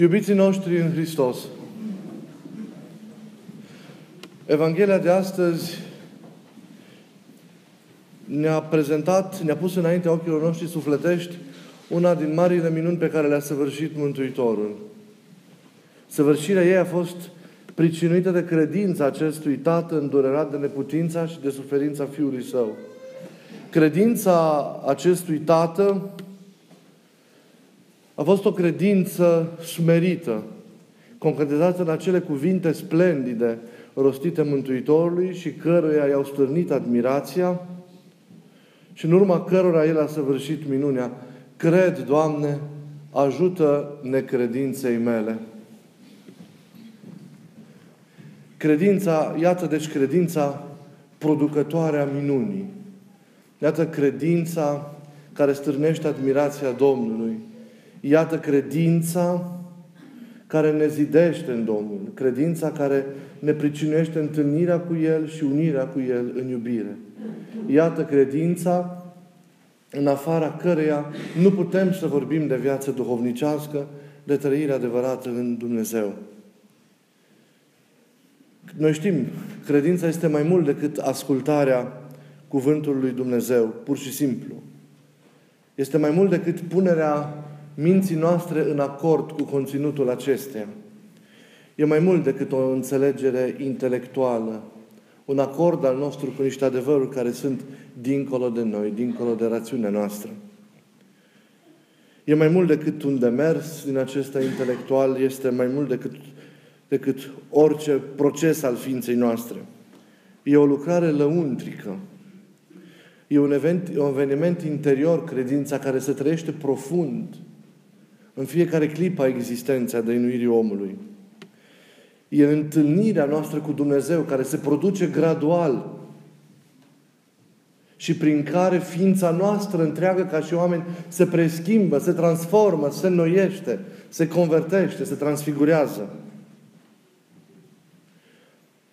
Iubiții noștri în Hristos, Evanghelia de astăzi ne-a prezentat, ne-a pus înaintea ochilor noștri sufletești una din marile minuni pe care le-a săvârșit Mântuitorul. Săvârșirea ei a fost pricinuită de credința acestui tată îndurerat de neputința și de suferința fiului său. Credința acestui tată a fost o credință smerită, concretizată în acele cuvinte splendide rostite Mântuitorului și căruia i-au stârnit admirația și în urma cărora El a săvârșit minunea. Cred, Doamne, ajută necredinței mele. Credința, iată deci credința producătoare a minunii. Iată credința care stârnește admirația Domnului. Iată credința care ne zidește în Domnul. Credința care ne pricinuiește întâlnirea cu El și unirea cu El în iubire. Iată credința în afara căreia nu putem să vorbim de viață duhovnicească, de trăire adevărată în Dumnezeu. Noi știm, credința este mai mult decât ascultarea cuvântului lui Dumnezeu, pur și simplu. Este mai mult decât punerea minții noastre în acord cu conținutul acesteia. E mai mult decât o înțelegere intelectuală, un acord al nostru cu niște adevăruri care sunt dincolo de noi, dincolo de rațiunea noastră. E mai mult decât un demers din acesta intelectual, este mai mult decât, decât orice proces al ființei noastre. E o lucrare lăuntrică. E un, event, un eveniment interior, credința, care se trăiește profund în fiecare clipă a existenței a dăinuirii omului. E întâlnirea noastră cu Dumnezeu care se produce gradual și prin care ființa noastră întreagă ca și oameni se preschimbă, se transformă, se înnoiește, se convertește, se transfigurează.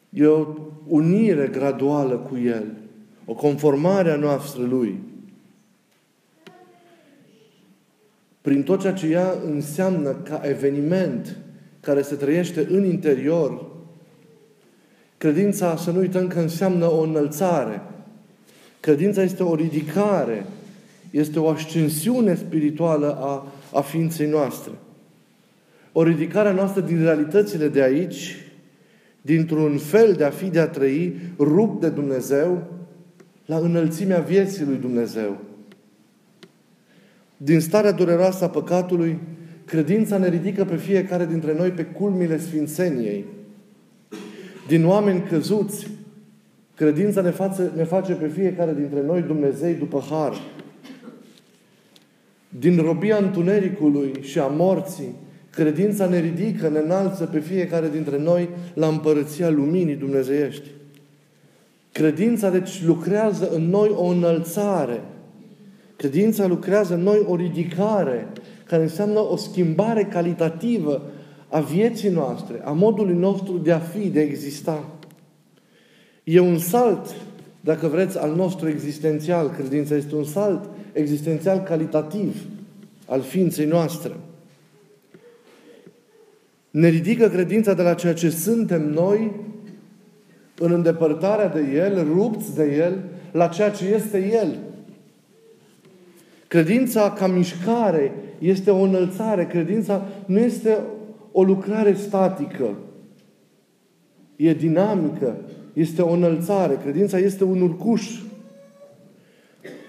E o unire graduală cu El, o conformare a noastră Lui. Prin tot ceea ce ea înseamnă ca eveniment care se trăiește în interior, credința, să nu uităm că înseamnă o înălțare. Credința este o ridicare, este o ascensiune spirituală a, a ființei noastre. O ridicare a noastră din realitățile de aici, dintr-un fel de a fi, de a trăi, rupt de Dumnezeu, la înălțimea vieții lui Dumnezeu. Din starea dureroasă a păcatului, Credința ne ridică pe fiecare dintre noi pe culmile Sfințeniei. Din oameni căzuți, credința ne face, ne face pe fiecare dintre noi Dumnezei după har. Din robia întunericului și a morții, credința ne ridică, ne înalță pe fiecare dintre noi la împărăția luminii dumnezeiești. Credința, deci, lucrează în noi o înălțare. Credința lucrează în noi o ridicare care înseamnă o schimbare calitativă a vieții noastre, a modului nostru de a fi, de a exista. E un salt, dacă vreți, al nostru existențial. Credința este un salt existențial calitativ al ființei noastre. Ne ridică credința de la ceea ce suntem noi în îndepărtarea de El, rupți de El, la ceea ce este El. Credința ca mișcare este o înălțare. Credința nu este o lucrare statică. E dinamică. Este o înălțare. Credința este un urcuș.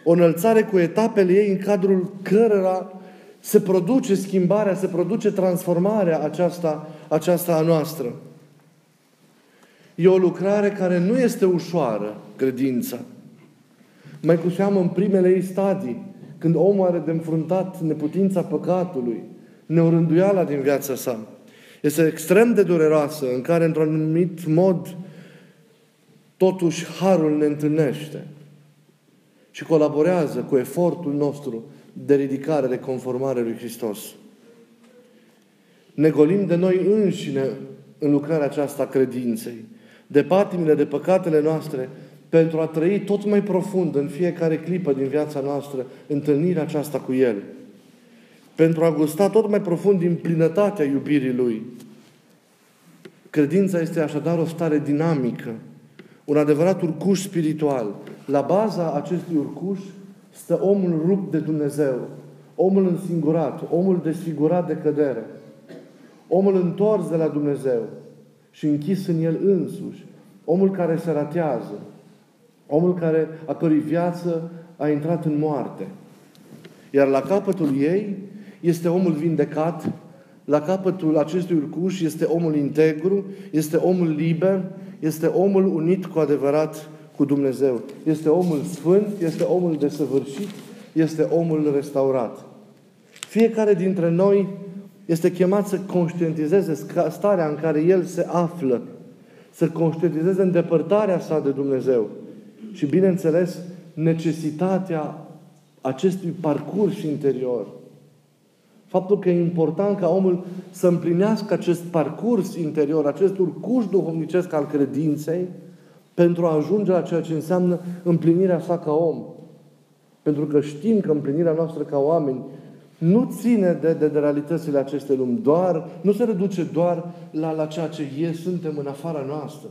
O înălțare cu etapele ei în cadrul cărora se produce schimbarea, se produce transformarea aceasta, aceasta a noastră. E o lucrare care nu este ușoară, credința. Mai cu seamă în primele ei stadii când omul are de înfruntat neputința păcatului, neorânduiala din viața sa. Este extrem de dureroasă, în care, într-un anumit mod, totuși harul ne întâlnește și colaborează cu efortul nostru de ridicare, de conformare lui Hristos. Ne golim de noi înșine în lucrarea aceasta a credinței, de patimile, de păcatele noastre, pentru a trăi tot mai profund în fiecare clipă din viața noastră întâlnirea aceasta cu El. pentru a gusta tot mai profund din plinătatea iubirii Lui. Credința este așadar o stare dinamică, un adevărat urcuș spiritual. La baza acestui urcuș stă omul rupt de Dumnezeu, omul însingurat, omul desfigurat de cădere, omul întors de la Dumnezeu și închis în el însuși, omul care se ratează, omul care, a cărui viață a intrat în moarte. Iar la capătul ei este omul vindecat, la capătul acestui urcuș este omul integru, este omul liber, este omul unit cu adevărat cu Dumnezeu. Este omul sfânt, este omul desăvârșit, este omul restaurat. Fiecare dintre noi este chemat să conștientizeze starea în care el se află, să conștientizeze îndepărtarea sa de Dumnezeu și, bineînțeles, necesitatea acestui parcurs interior. Faptul că e important ca omul să împlinească acest parcurs interior, acest urcuș duhovnicesc al credinței, pentru a ajunge la ceea ce înseamnă împlinirea sa ca om. Pentru că știm că împlinirea noastră ca oameni nu ține de, de, de realitățile acestei lumi, doar, nu se reduce doar la, la ceea ce e, suntem în afara noastră,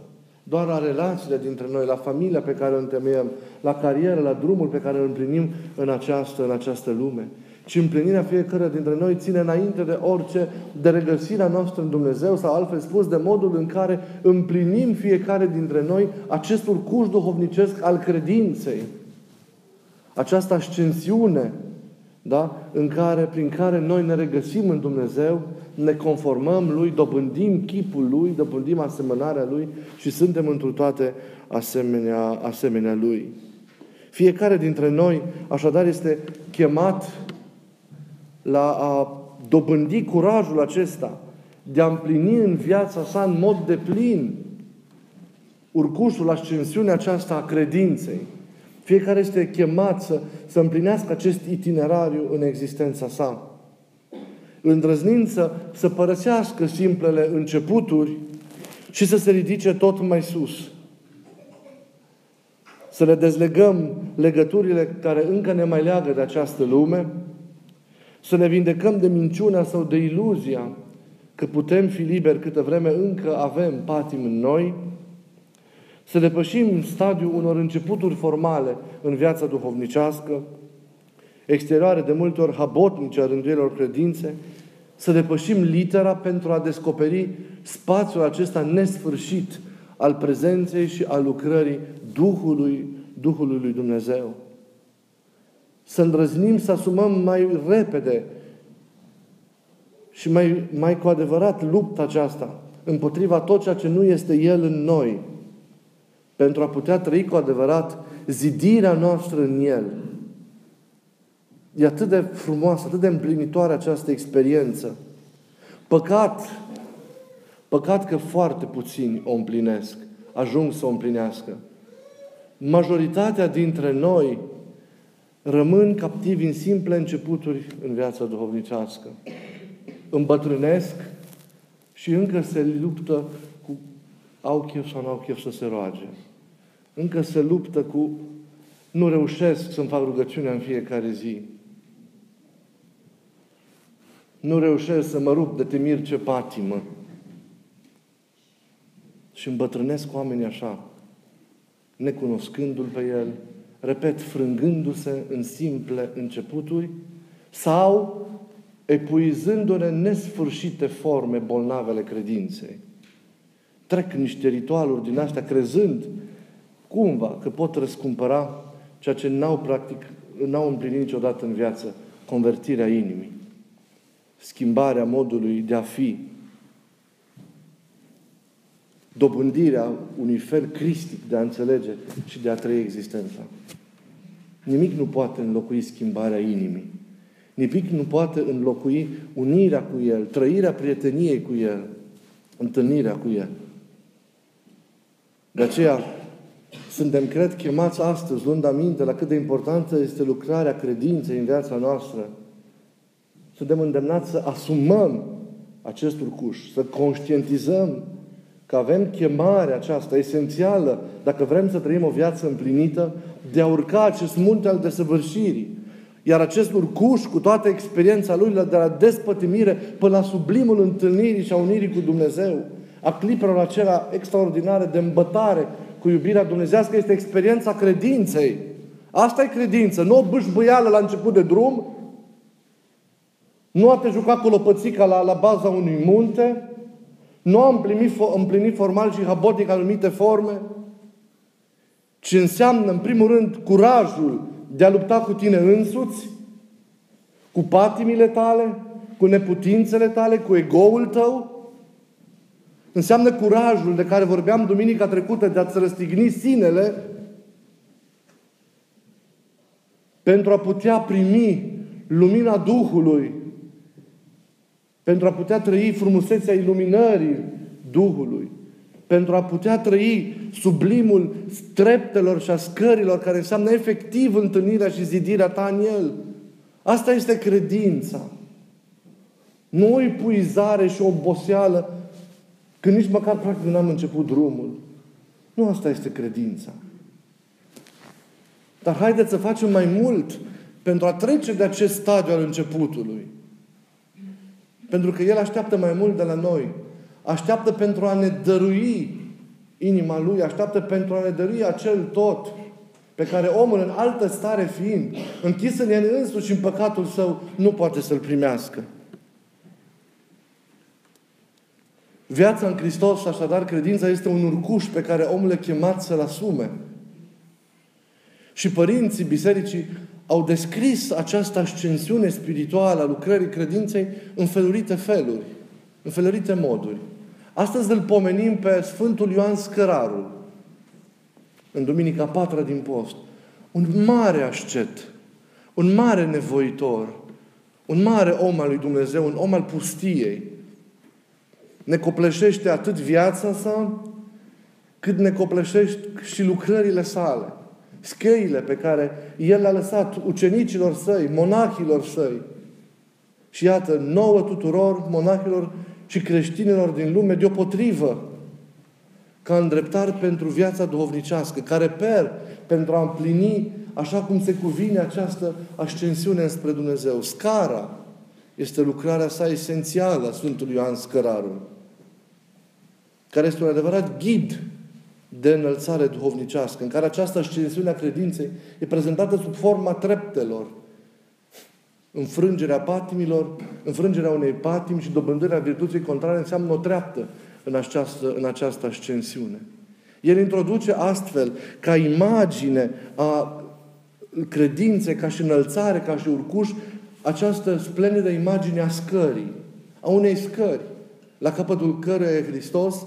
doar la relațiile dintre noi, la familia pe care o întemeiem, la carieră, la drumul pe care îl împlinim în această, în această lume. Ci împlinirea fiecare dintre noi ține înainte de orice, de regăsirea noastră în Dumnezeu sau altfel spus, de modul în care împlinim fiecare dintre noi acest urcuș duhovnicesc al credinței. Această ascensiune da? în care, prin care noi ne regăsim în Dumnezeu, ne conformăm Lui, dobândim chipul Lui, dobândim asemănarea Lui și suntem întru toate asemenea, asemenea Lui. Fiecare dintre noi, așadar, este chemat la a dobândi curajul acesta de a împlini în viața sa în mod de plin urcușul, ascensiunea aceasta a credinței. Fiecare este chemat să, să împlinească acest itinerariu în existența sa. Îndrăznind să, să părăsească simplele începuturi și să se ridice tot mai sus. Să le dezlegăm legăturile care încă ne mai leagă de această lume, să ne vindecăm de minciuna sau de iluzia că putem fi liberi câtă vreme încă avem patim în noi, să depășim stadiul unor începuturi formale în viața duhovnicească, exterioare de multe ori habotnice a rânduielor credințe, să depășim litera pentru a descoperi spațiul acesta nesfârșit al prezenței și al lucrării Duhului, Duhului lui Dumnezeu. Să îndrăznim să asumăm mai repede și mai, mai cu adevărat lupta aceasta împotriva tot ceea ce nu este El în noi, pentru a putea trăi cu adevărat zidirea noastră în El. E atât de frumoasă, atât de împlinitoare această experiență. Păcat, păcat că foarte puțini o împlinesc, ajung să o împlinească. Majoritatea dintre noi rămân captivi în simple începuturi în viața duhovnicească. Îmbătrânesc și încă se luptă cu au chef sau nu au chef să se roage încă se luptă cu nu reușesc să-mi fac rugăciunea în fiecare zi. Nu reușesc să mă rup de temir ce patimă. Și îmbătrânesc oamenii așa, necunoscându-L pe El, repet, frângându-se în simple începuturi sau epuizându-ne în nesfârșite forme bolnave ale credinței. Trec niște ritualuri din astea crezând cumva că pot răscumpăra ceea ce n-au practic, n-au împlinit niciodată în viață, convertirea inimii, schimbarea modului de a fi, dobândirea unui fel cristic de a înțelege și de a trăi existența. Nimic nu poate înlocui schimbarea inimii. Nimic nu poate înlocui unirea cu El, trăirea prieteniei cu El, întâlnirea cu El. De aceea, suntem, cred, chemați astăzi, luând aminte la cât de importantă este lucrarea credinței în viața noastră. Suntem îndemnați să asumăm acest urcuș, să conștientizăm că avem chemarea aceasta esențială, dacă vrem să trăim o viață împlinită, de a urca acest munte al desăvârșirii. Iar acest urcuș, cu toată experiența lui, de la despătimire până la sublimul întâlnirii și a unirii cu Dumnezeu, a clipelor acelea extraordinare de îmbătare cu iubirea dumnezească, este experiența credinței. Asta e credință. Nu o bâșbâială la început de drum, nu a te juca cu lopățica la, la baza unui munte, nu a împlinit, împlinit formal și habotic anumite forme, ci înseamnă, în primul rând, curajul de a lupta cu tine însuți, cu patimile tale, cu neputințele tale, cu egoul tău. Înseamnă curajul de care vorbeam duminica trecută de a-ți răstigni sinele pentru a putea primi lumina Duhului, pentru a putea trăi frumusețea iluminării Duhului, pentru a putea trăi sublimul treptelor și a scărilor care înseamnă efectiv întâlnirea și zidirea ta în El. Asta este credința. Nu o epuizare și o oboseală când nici măcar practic nu am început drumul. Nu asta este credința. Dar haideți să facem mai mult pentru a trece de acest stadiu al începutului. Pentru că El așteaptă mai mult de la noi. Așteaptă pentru a ne dărui inima Lui, așteaptă pentru a ne dărui acel tot pe care omul în altă stare fiind, închis în el însuși în păcatul său, nu poate să-l primească. Viața în Hristos, așadar, credința este un urcuș pe care omul e chemat să-l asume. Și părinții bisericii au descris această ascensiune spirituală a lucrării credinței în felurite feluri, în felurite moduri. Astăzi îl pomenim pe Sfântul Ioan Scărarul, în Duminica Patra din Post. Un mare ascet, un mare nevoitor, un mare om al lui Dumnezeu, un om al pustiei. Ne copleșește atât viața sa, cât ne copleșește și lucrările sale scheiile pe care El le-a lăsat ucenicilor săi, monahilor săi. Și iată, nouă tuturor monahilor și creștinilor din lume deopotrivă, ca îndreptar pentru viața duhovnicească, care per pentru a împlini așa cum se cuvine această ascensiune spre Dumnezeu. Scara este lucrarea sa esențială a Sfântului Ioan Scărarul, care este un adevărat ghid de înălțare duhovnicească, în care această ascensiune a credinței e prezentată sub forma treptelor. Înfrângerea patimilor, înfrângerea unei patimi și dobândirea virtuții contrare înseamnă o treaptă în această, în această ascensiune. El introduce astfel, ca imagine a credinței, ca și înălțare, ca și urcuș, această splendidă imagine a scării, a unei scări, la capătul căreia e Hristos,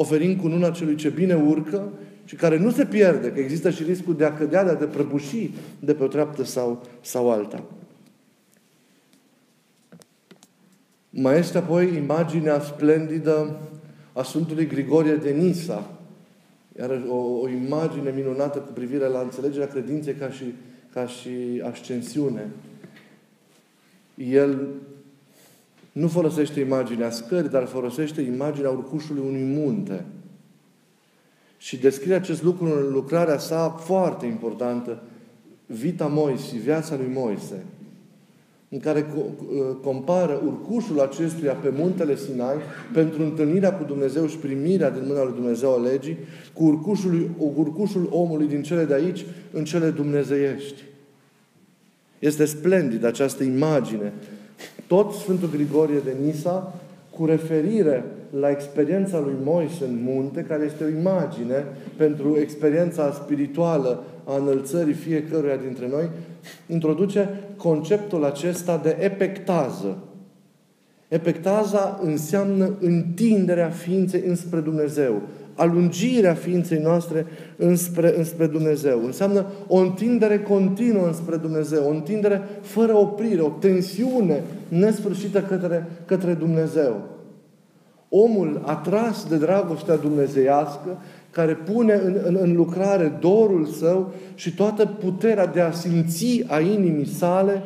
oferind cununa celui ce bine urcă și care nu se pierde, că există și riscul de a cădea, de a te prăbuși de pe o treaptă sau, sau alta. Mai este apoi imaginea splendidă a Sfântului Grigorie de Nisa, iar o, o imagine minunată cu privire la înțelegerea credinței ca și, ca și ascensiune. El nu folosește imaginea scării, dar folosește imaginea urcușului unui munte. Și descrie acest lucru în lucrarea sa foarte importantă, Vita Moise, viața lui Moise, în care compară urcușul acestuia pe muntele Sinai pentru întâlnirea cu Dumnezeu și primirea din mâna lui Dumnezeu a legii, cu urcușul, urcușul omului din cele de aici în cele dumnezeiești. Este splendid această imagine tot Sfântul Grigorie de Nisa, cu referire la experiența lui Moise în munte, care este o imagine pentru experiența spirituală a înălțării fiecăruia dintre noi, introduce conceptul acesta de epectază. Epectaza înseamnă întinderea ființei înspre Dumnezeu alungirea ființei noastre înspre, înspre Dumnezeu. Înseamnă o întindere continuă înspre Dumnezeu, o întindere fără oprire, o tensiune nesfârșită către, către Dumnezeu. Omul atras de dragostea dumnezeiască, care pune în, în, în lucrare dorul său și toată puterea de a simți a inimii sale,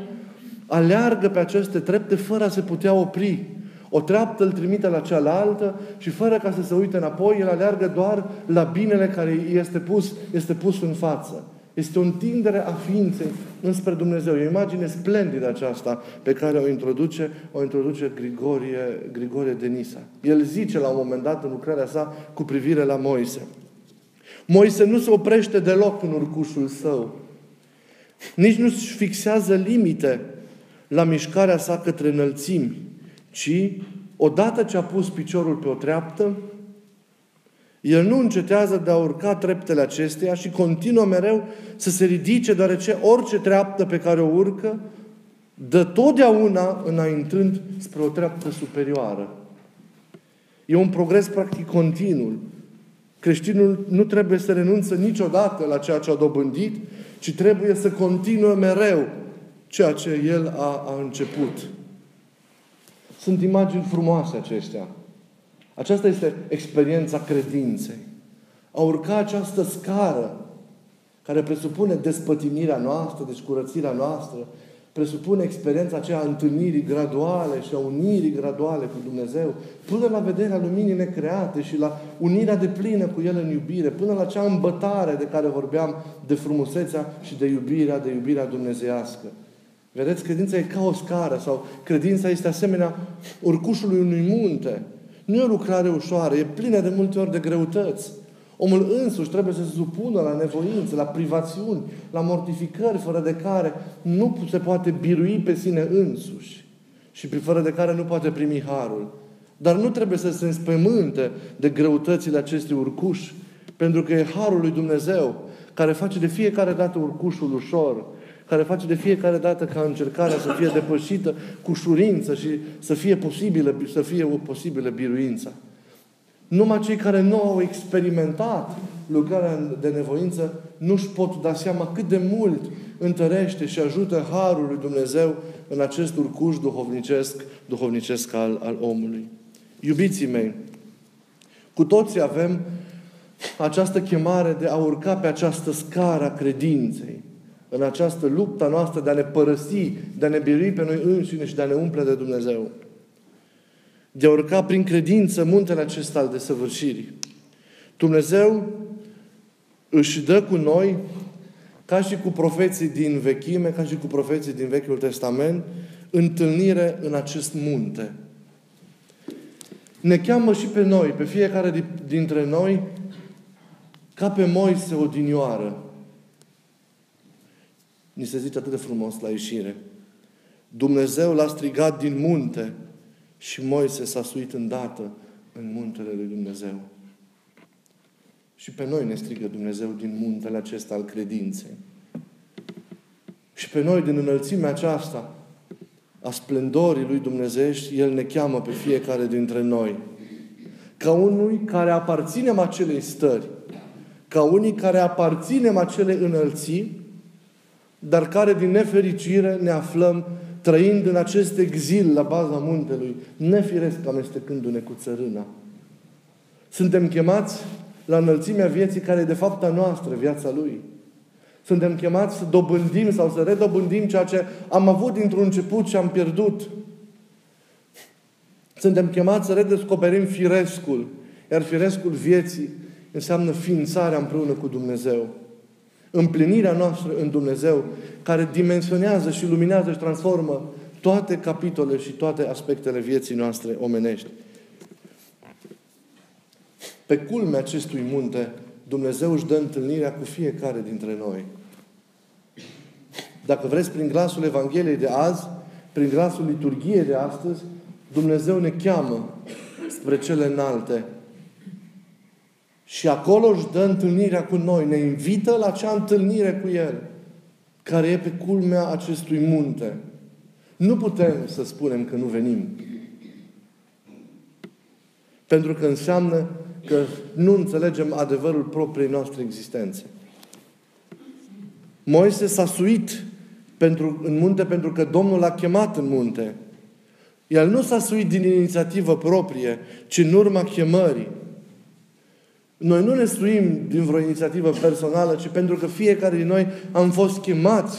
aleargă pe aceste trepte fără a se putea opri. O treaptă îl trimite la cealaltă și fără ca să se uite înapoi, el aleargă doar la binele care este pus, este pus în față. Este o întindere a ființei înspre Dumnezeu. E o imagine splendidă aceasta pe care o introduce, o introduce Grigorie, Grigorie de Nisa. El zice la un moment dat în lucrarea sa cu privire la Moise. Moise nu se oprește deloc în urcușul său. Nici nu își fixează limite la mișcarea sa către înălțimi, ci odată ce a pus piciorul pe o treaptă, el nu încetează de a urca treptele acesteia și continuă mereu să se ridice, deoarece orice treaptă pe care o urcă, dă totdeauna înaintând spre o treaptă superioară. E un progres practic continuu. Creștinul nu trebuie să renunțe niciodată la ceea ce a dobândit, ci trebuie să continue mereu ceea ce el a, a început. Sunt imagini frumoase acestea. Aceasta este experiența credinței. A urca această scară care presupune despătimirea noastră, deci curățirea noastră, presupune experiența aceea a întâlnirii graduale și a unirii graduale cu Dumnezeu, până la vederea luminii necreate și la unirea de plină cu El în iubire, până la cea îmbătare de care vorbeam, de frumusețea și de iubirea, de iubirea dumnezeiască. Vedeți, credința e ca o scară sau credința este asemenea urcușului unui munte. Nu e o lucrare ușoară, e plină de multe ori de greutăți. Omul însuși trebuie să se supună la nevoințe, la privațiuni, la mortificări, fără de care nu se poate birui pe sine însuși și fără de care nu poate primi harul. Dar nu trebuie să se înspământe de greutățile acestui urcuși, pentru că e harul lui Dumnezeu care face de fiecare dată urcușul ușor, care face de fiecare dată ca încercarea să fie depășită cu ușurință și să fie posibilă, să fie o posibilă biruință. Numai cei care nu au experimentat lucrarea de nevoință nu-și pot da seama cât de mult întărește și ajută Harul lui Dumnezeu în acest urcuș duhovnicesc, duhovnicesc al, al omului. Iubiții mei, cu toții avem această chemare de a urca pe această scară a credinței în această luptă noastră de a ne părăsi, de a ne birui pe noi înșine și de a ne umple de Dumnezeu. De a urca prin credință muntele acesta al desăvârșirii. Dumnezeu își dă cu noi, ca și cu profeții din vechime, ca și cu profeții din Vechiul Testament, întâlnire în acest munte. Ne cheamă și pe noi, pe fiecare dintre noi, ca pe Moise odinioară. Ni se zice atât de frumos la ieșire. Dumnezeu l-a strigat din munte și Moise s-a suit îndată în muntele lui Dumnezeu. Și pe noi ne strigă Dumnezeu din muntele acesta al credinței. Și pe noi, din înălțimea aceasta a splendorii lui Dumnezeu, El ne cheamă pe fiecare dintre noi. Ca unui care aparținem acelei stări, ca unii care aparținem acele înălții, dar care din nefericire ne aflăm trăind în acest exil la baza muntelui, nefiresc amestecându-ne cu țărâna. Suntem chemați la înălțimea vieții care e de fapt a noastră, viața Lui. Suntem chemați să dobândim sau să redobândim ceea ce am avut dintr-un început și am pierdut. Suntem chemați să redescoperim firescul. Iar firescul vieții înseamnă ființarea împreună cu Dumnezeu împlinirea noastră în Dumnezeu, care dimensionează și luminează și transformă toate capitolele și toate aspectele vieții noastre omenești. Pe culmea acestui munte, Dumnezeu își dă întâlnirea cu fiecare dintre noi. Dacă vreți, prin glasul Evangheliei de azi, prin glasul liturgiei de astăzi, Dumnezeu ne cheamă spre cele înalte, și acolo își dă întâlnirea cu noi, ne invită la acea întâlnire cu El, care e pe culmea acestui munte. Nu putem să spunem că nu venim. Pentru că înseamnă că nu înțelegem adevărul propriei noastre existențe. Moise s-a suit pentru, în munte pentru că Domnul l-a chemat în munte. El nu s-a suit din inițiativă proprie, ci în urma chemării. Noi nu ne suim din vreo inițiativă personală, ci pentru că fiecare din noi am fost chemați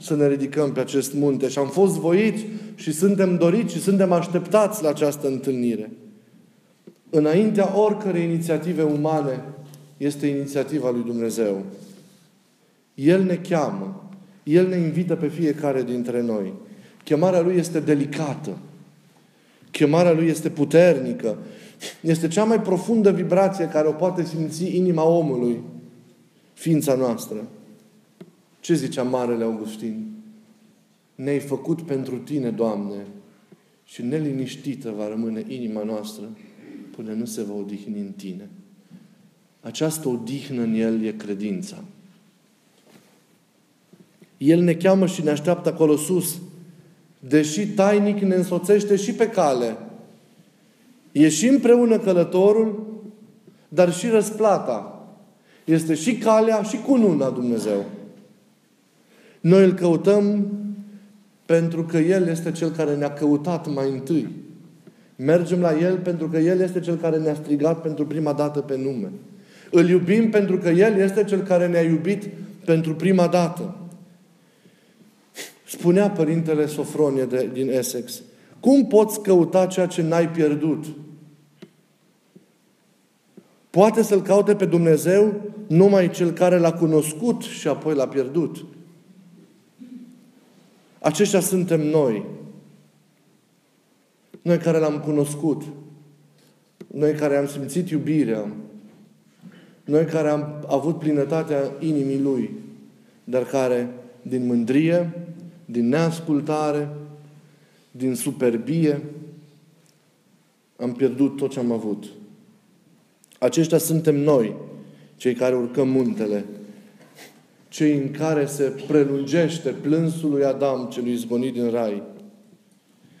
să ne ridicăm pe acest munte și am fost voiți și suntem doriți și suntem așteptați la această întâlnire. Înaintea oricărei inițiative umane este inițiativa lui Dumnezeu. El ne cheamă. El ne invită pe fiecare dintre noi. Chemarea Lui este delicată. Chemarea Lui este puternică. Este cea mai profundă vibrație care o poate simți inima omului, ființa noastră. Ce zicea Marele Augustin? Ne-ai făcut pentru Tine, Doamne, și neliniștită va rămâne inima noastră până nu se va odihni în Tine. Această odihnă în El e credința. El ne cheamă și ne așteaptă acolo sus, deși tainic ne însoțește și pe cale. E și împreună călătorul, dar și răsplata. Este și calea și cununa Dumnezeu. Noi îl căutăm pentru că El este Cel care ne-a căutat mai întâi. Mergem la El pentru că El este Cel care ne-a strigat pentru prima dată pe nume. Îl iubim pentru că El este Cel care ne-a iubit pentru prima dată. Spunea Părintele Sofronie de, din Essex, cum poți căuta ceea ce n-ai pierdut? Poate să-L caute pe Dumnezeu numai Cel care L-a cunoscut și apoi L-a pierdut. Aceștia suntem noi. Noi care L-am cunoscut. Noi care am simțit iubirea. Noi care am avut plinătatea inimii Lui. Dar care, din mândrie, din neascultare, din superbie, am pierdut tot ce am avut. Aceștia suntem noi, cei care urcăm muntele, cei în care se prelungește plânsul lui Adam, celui izgonit din rai,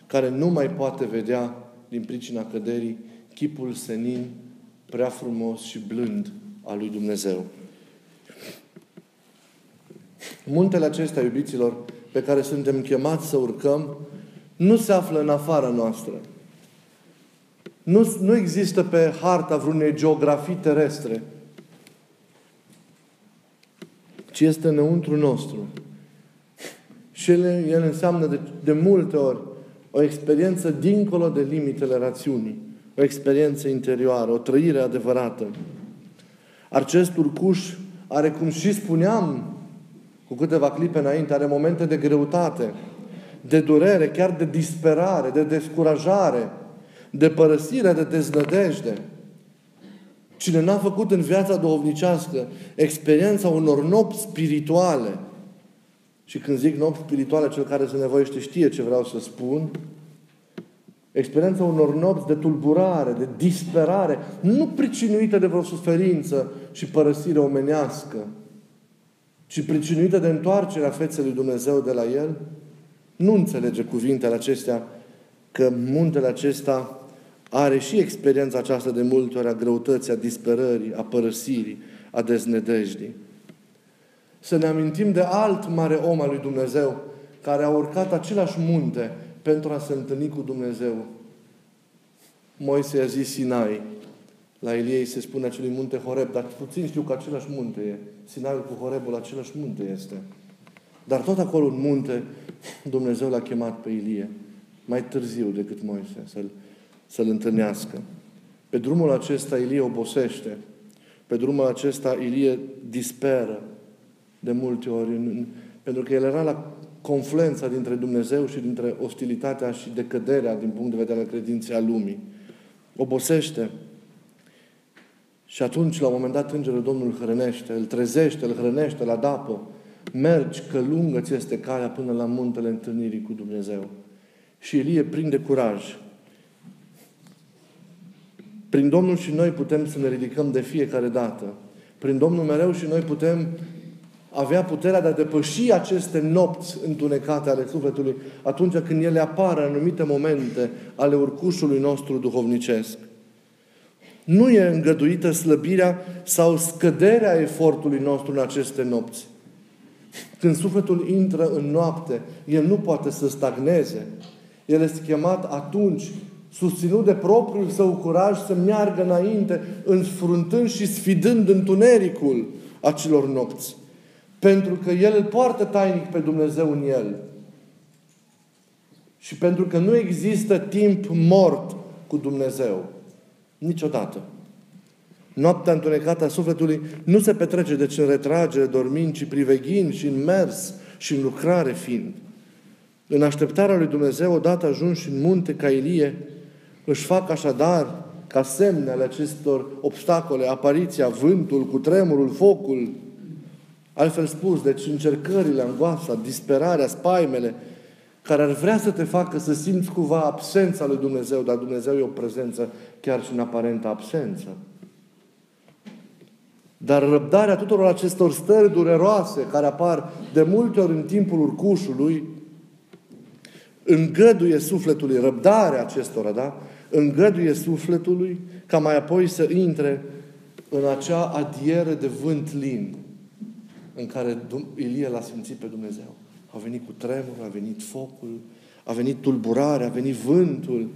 care nu mai poate vedea, din pricina căderii, chipul senin, prea frumos și blând al lui Dumnezeu. Muntele acesta, iubiților, pe care suntem chemați să urcăm, nu se află în afara noastră. Nu, nu există pe harta vreunei geografii terestre, ci este înăuntru nostru. Și el, el înseamnă de, de multe ori o experiență dincolo de limitele rațiunii. O experiență interioară, o trăire adevărată. Acest urcuș are, cum și spuneam cu câteva clipe înainte, are momente de greutate, de durere, chiar de disperare, de descurajare, de părăsire, de deznădejde. Cine n-a făcut în viața duhovnicească experiența unor nopți spirituale, și când zic nopți spirituale, cel care se nevoiește știe ce vreau să spun, experiența unor nopți de tulburare, de disperare, nu pricinuită de vreo suferință și părăsire omenească, ci pricinuită de întoarcerea feței lui Dumnezeu de la el, nu înțelege cuvintele acestea că muntele acesta are și experiența aceasta de multe ori a greutății, a disperării, a părăsirii, a deznădejdii. Să ne amintim de alt mare om al lui Dumnezeu care a urcat același munte pentru a se întâlni cu Dumnezeu. Moise a zis Sinai. La Ilie se spune acelui munte Horeb, dar puțin știu că același munte e. Sinaiul cu Horebul, același munte este. Dar tot acolo în munte, Dumnezeu l-a chemat pe Ilie. Mai târziu decât Moise, să-l, să-l întâlnească. Pe drumul acesta Ilie obosește. Pe drumul acesta Ilie disperă de multe ori. În, pentru că el era la confluența dintre Dumnezeu și dintre ostilitatea și decăderea din punct de vedere al credinței a lumii. Obosește. Și atunci, la un moment dat, Îngerul Domnul hrănește, îl trezește, îl hrănește, îl adapă. Mergi, că lungă ți este calea până la muntele întâlnirii cu Dumnezeu. Și Ilie prinde curaj. Prin Domnul și noi putem să ne ridicăm de fiecare dată. Prin Domnul mereu și noi putem avea puterea de a depăși aceste nopți întunecate ale sufletului atunci când ele apar în anumite momente ale urcușului nostru duhovnicesc. Nu e îngăduită slăbirea sau scăderea efortului nostru în aceste nopți. Când sufletul intră în noapte, el nu poate să stagneze. El este chemat atunci, susținut de propriul său curaj, să meargă înainte, înfruntând și sfidând întunericul acelor nopți. Pentru că El îl poartă tainic pe Dumnezeu în El. Și pentru că nu există timp mort cu Dumnezeu. Niciodată. Noaptea întunecată a sufletului nu se petrece deci în retragere, dormind, ci priveghind și în mers și în lucrare fiind. În așteptarea lui Dumnezeu, odată ajunși în munte ca Ilie, își fac așadar, ca semne ale acestor obstacole, apariția, vântul, cu tremurul, focul, altfel spus, deci încercările, angoasa, disperarea, spaimele, care ar vrea să te facă să simți cumva absența lui Dumnezeu, dar Dumnezeu e o prezență chiar și în aparentă absență. Dar răbdarea tuturor acestor stări dureroase care apar de multe ori în timpul urcușului, îngăduie sufletului, răbdarea acestora, da? Îngăduie sufletului ca mai apoi să intre în acea adiere de vânt lin în care Ilie l-a simțit pe Dumnezeu. A venit cu tremur, a venit focul, a venit tulburarea, a venit vântul.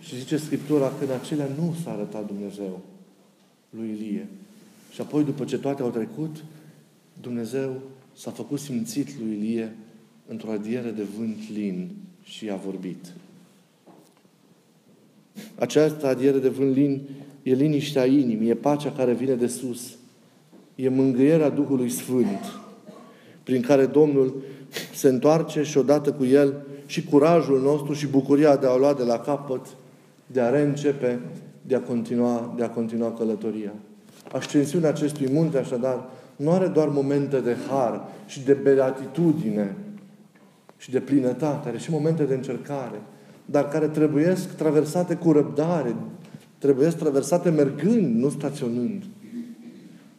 Și zice Scriptura că în acelea nu s-a arătat Dumnezeu lui Ilie. Și apoi, după ce toate au trecut, Dumnezeu s-a făcut simțit lui Ilie într-o adiere de vânt lin și a vorbit. Această adiere de vânt lin e liniștea inimii, e pacea care vine de sus, e mângâierea Duhului Sfânt, prin care Domnul se întoarce și odată cu El și curajul nostru și bucuria de a o lua de la capăt, de a reîncepe, de a continua, de a continua călătoria. Ascensiunea acestui munte, așadar, nu are doar momente de har și de beatitudine și de plinătate, are și momente de încercare, dar care trebuiesc traversate cu răbdare, trebuie traversate mergând, nu staționând.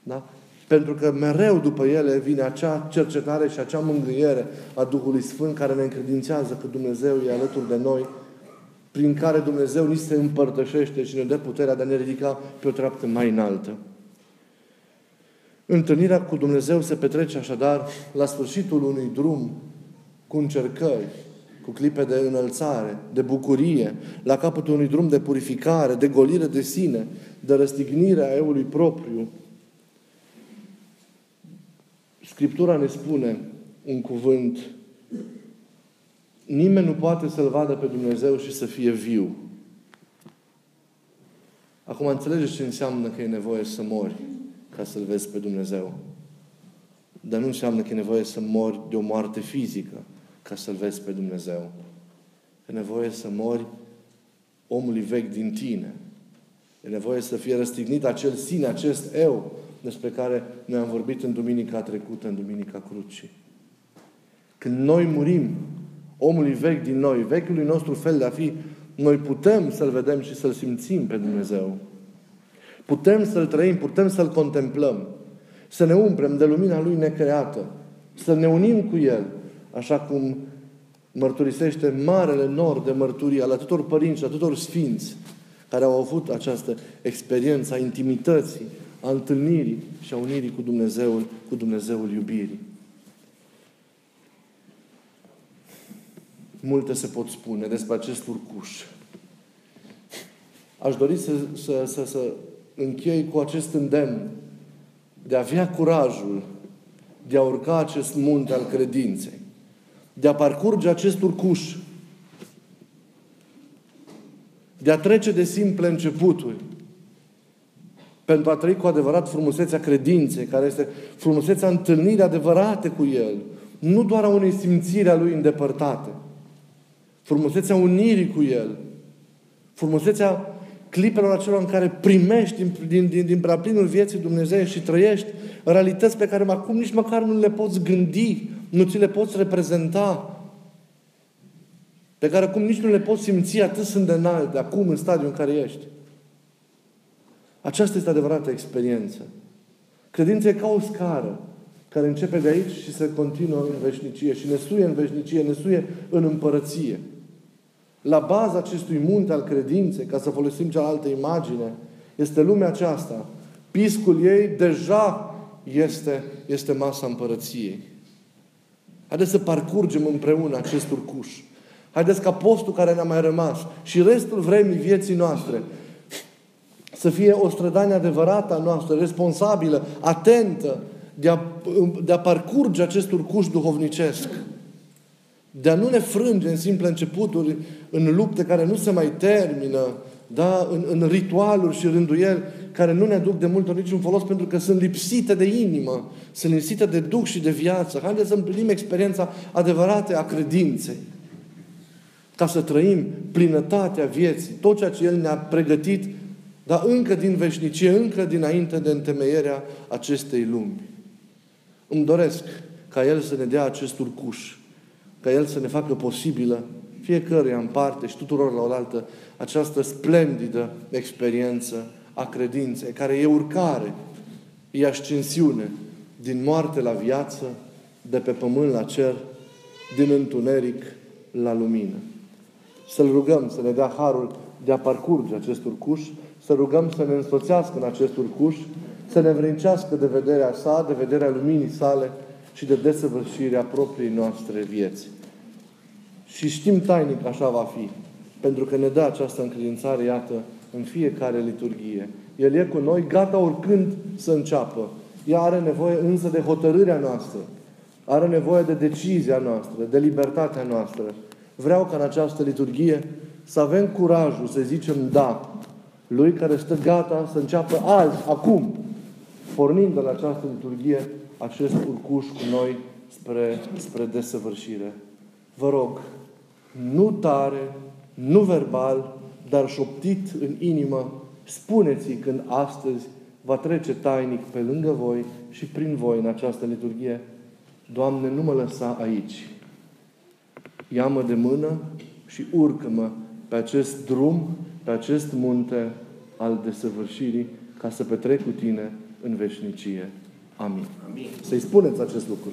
Da? Pentru că mereu după ele vine acea cercetare și acea mângâiere a Duhului Sfânt care ne încredințează că Dumnezeu e alături de noi, prin care Dumnezeu ni se împărtășește și ne dă puterea de a ne ridica pe o treaptă mai înaltă. Întâlnirea cu Dumnezeu se petrece așadar la sfârșitul unui drum cu încercări, cu clipe de înălțare, de bucurie, la capătul unui drum de purificare, de golire de sine, de răstignire a eului propriu. Scriptura ne spune un cuvânt Nimeni nu poate să-L vadă pe Dumnezeu și să fie viu. Acum înțelegeți ce înseamnă că e nevoie să mori ca să-L vezi pe Dumnezeu. Dar nu înseamnă că e nevoie să mori de o moarte fizică ca să-L vezi pe Dumnezeu. E nevoie să mori omului vechi din tine. E nevoie să fie răstignit acel sine, acest eu, despre care noi am vorbit în duminica trecută, în duminica crucii. Când noi murim, omului vechi din noi, vechiului nostru fel de a fi, noi putem să-L vedem și să-L simțim pe Dumnezeu. Putem să-L trăim, putem să-L contemplăm, să ne umplem de lumina Lui necreată, să ne unim cu El, așa cum mărturisește marele nor de mărturie al atâtor părinți și atâtor sfinți care au avut această experiență a intimității, a întâlnirii și a unirii cu Dumnezeul, cu Dumnezeul iubirii. Multe se pot spune despre acest urcuș. Aș dori să, să, să, să închei cu acest îndemn de a avea curajul de a urca acest munte al credinței, de a parcurge acest urcuș, de a trece de simple începuturi, pentru a trăi cu adevărat frumusețea credinței, care este frumusețea întâlnirii adevărate cu El, nu doar a unei simțiri a Lui îndepărtate, frumusețea unirii cu El, frumusețea clipelor acelor în care primești din, din, din, din plinul vieții Dumnezeu și trăiești realități pe care acum nici măcar nu le poți gândi, nu ți le poți reprezenta, pe care acum nici nu le poți simți, atât sunt de înalte, acum în stadiul în care ești. Aceasta este adevărată experiență. Credința e ca o scară care începe de aici și se continuă în veșnicie și ne suie în veșnicie, ne suie în împărăție. La baza acestui munte al credinței, ca să folosim cealaltă imagine, este lumea aceasta. Piscul ei deja este, este masa împărăției. Haideți să parcurgem împreună acest urcuș. Haideți ca postul care ne-a mai rămas și restul vremii vieții noastre să fie o strădanie adevărată a noastră, responsabilă, atentă, de a, de a parcurge acest urcuș duhovnicesc. De a nu ne frânge în simple începuturi, în lupte care nu se mai termină, da? în, în ritualuri și rânduieli care nu ne aduc de multe ori niciun folos pentru că sunt lipsite de inimă, sunt lipsite de duc și de viață. Haideți să împlinim experiența adevărată a credinței. Ca să trăim plinătatea vieții, tot ceea ce El ne-a pregătit, dar încă din veșnicie, încă dinainte de întemeierea acestei lumi. Îmi doresc ca El să ne dea acest urcuș, ca El să ne facă posibilă fiecăruia în parte și tuturor la oaltă această splendidă experiență a credinței, care e urcare, e ascensiune din moarte la viață, de pe pământ la cer, din întuneric la lumină. Să-L rugăm să ne dea harul de a parcurge acest urcuș, să rugăm să ne însoțească în acest urcuș, să ne vrincească de vederea sa, de vederea luminii sale și de desăvârșirea propriei noastre vieți. Și știm tainic așa va fi, pentru că ne dă această încredințare, iată, în fiecare liturghie. El e cu noi, gata oricând să înceapă. Ea are nevoie însă de hotărârea noastră. Are nevoie de decizia noastră, de libertatea noastră. Vreau ca în această liturghie să avem curajul să zicem da lui care stă gata să înceapă azi, acum, pornind de la această liturghie, acest urcuș cu noi spre, spre desăvârșire. Vă rog, nu tare, nu verbal, dar șoptit în inimă, spuneți când astăzi va trece tainic pe lângă voi și prin voi în această liturghie, Doamne, nu mă lăsa aici. Ia-mă de mână și urcă-mă pe acest drum, pe acest munte al desăvârșirii, ca să petrec cu Tine în veșnicie. Amin. Amin. Să-i spuneți acest lucru.